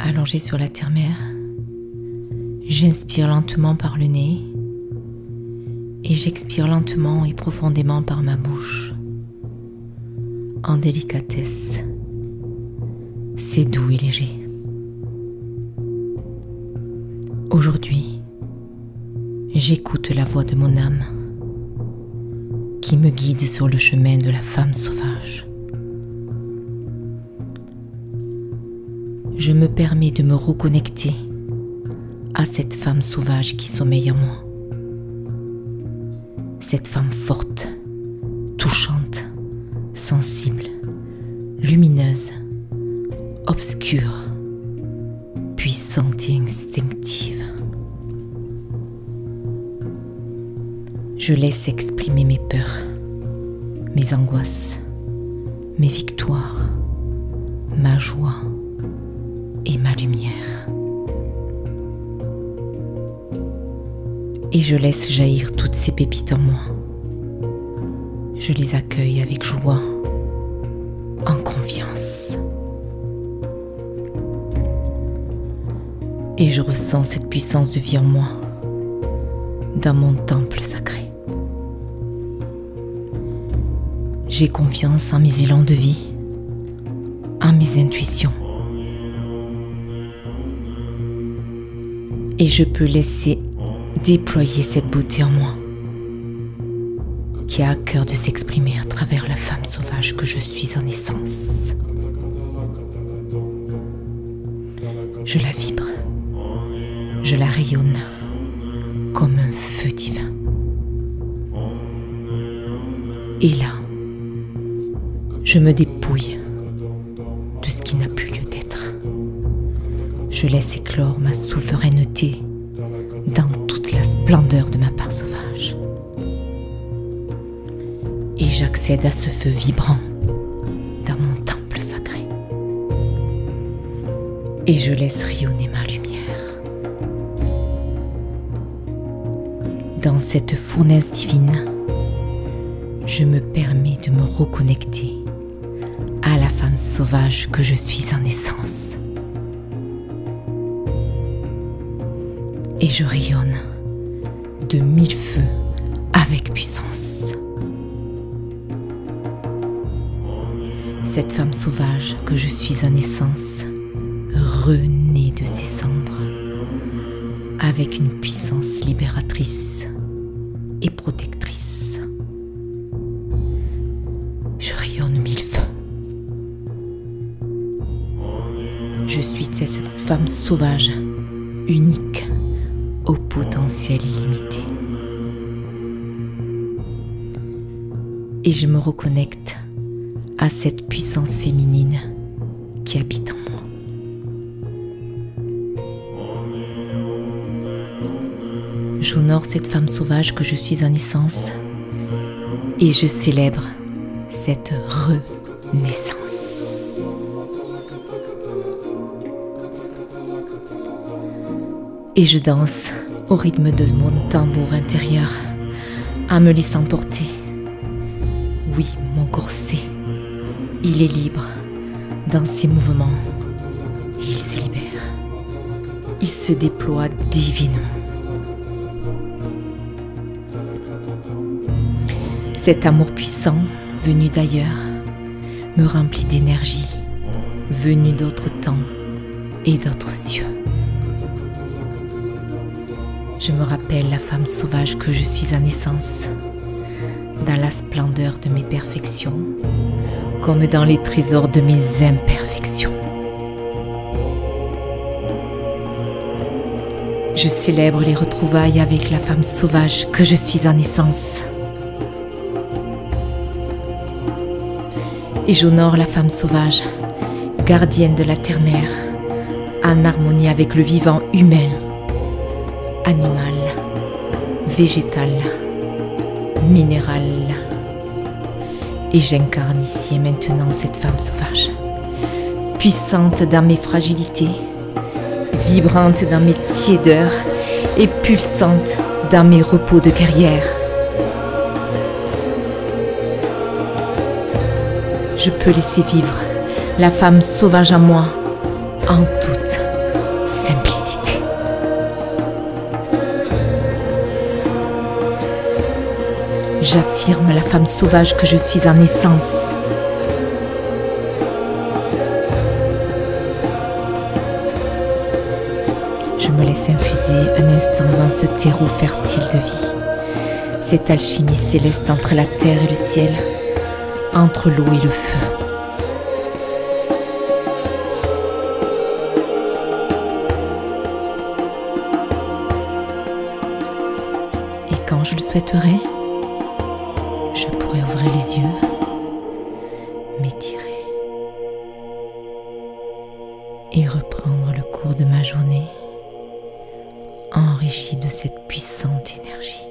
Allongée sur la terre-mère, j'inspire lentement par le nez et j'expire lentement et profondément par ma bouche. En délicatesse, c'est doux et léger. Aujourd'hui, j'écoute la voix de mon âme qui me guide sur le chemin de la femme sauvage. Je me permets de me reconnecter à cette femme sauvage qui sommeille en moi. Cette femme forte, touchante, sensible, lumineuse, obscure, puissante et instinctive. Je laisse exprimer mes peurs, mes angoisses, mes victoires, ma joie et ma lumière. Et je laisse jaillir toutes ces pépites en moi. Je les accueille avec joie, en confiance. Et je ressens cette puissance de vie en moi, dans mon temple sacré. J'ai confiance en mes élans de vie, en mes intuitions. Et je peux laisser déployer cette beauté en moi, qui a à cœur de s'exprimer à travers la femme sauvage que je suis en essence. Je la vibre, je la rayonne comme un feu divin. Et là, je me dépouille Je laisse éclore ma souveraineté dans toute la splendeur de ma part sauvage. Et j'accède à ce feu vibrant dans mon temple sacré. Et je laisse rayonner ma lumière. Dans cette fournaise divine, je me permets de me reconnecter à la femme sauvage que je suis en essence. Et je rayonne de mille feux avec puissance. Cette femme sauvage que je suis en essence renaît de ses cendres avec une puissance libératrice et protectrice. Je rayonne mille feux. Je suis cette femme sauvage, unique, au potentiel illimité. Et je me reconnecte à cette puissance féminine qui habite en moi. J'honore cette femme sauvage que je suis en essence et je célèbre cette renaissance. Et je danse au rythme de mon tambour intérieur, en me laissant porter. Oui, mon corset, il est libre dans ses mouvements. Il se libère. Il se déploie divinement. Cet amour puissant, venu d'ailleurs, me remplit d'énergie, venu d'autres temps et d'autres cieux. Je me rappelle la femme sauvage que je suis en essence, dans la splendeur de mes perfections, comme dans les trésors de mes imperfections. Je célèbre les retrouvailles avec la femme sauvage que je suis en essence. Et j'honore la femme sauvage, gardienne de la terre-mère, en harmonie avec le vivant humain animal, végétal, minéral. Et j'incarne ici et maintenant cette femme sauvage, puissante dans mes fragilités, vibrante dans mes tiédeurs et pulsante dans mes repos de carrière. Je peux laisser vivre la femme sauvage à moi en toute simplicité. J'affirme la femme sauvage que je suis en essence. Je me laisse infuser un instant dans ce terreau fertile de vie, cette alchimie céleste entre la terre et le ciel, entre l'eau et le feu. Et quand je le souhaiterai, je pourrai ouvrir les yeux, m'étirer et reprendre le cours de ma journée enrichi de cette puissante énergie.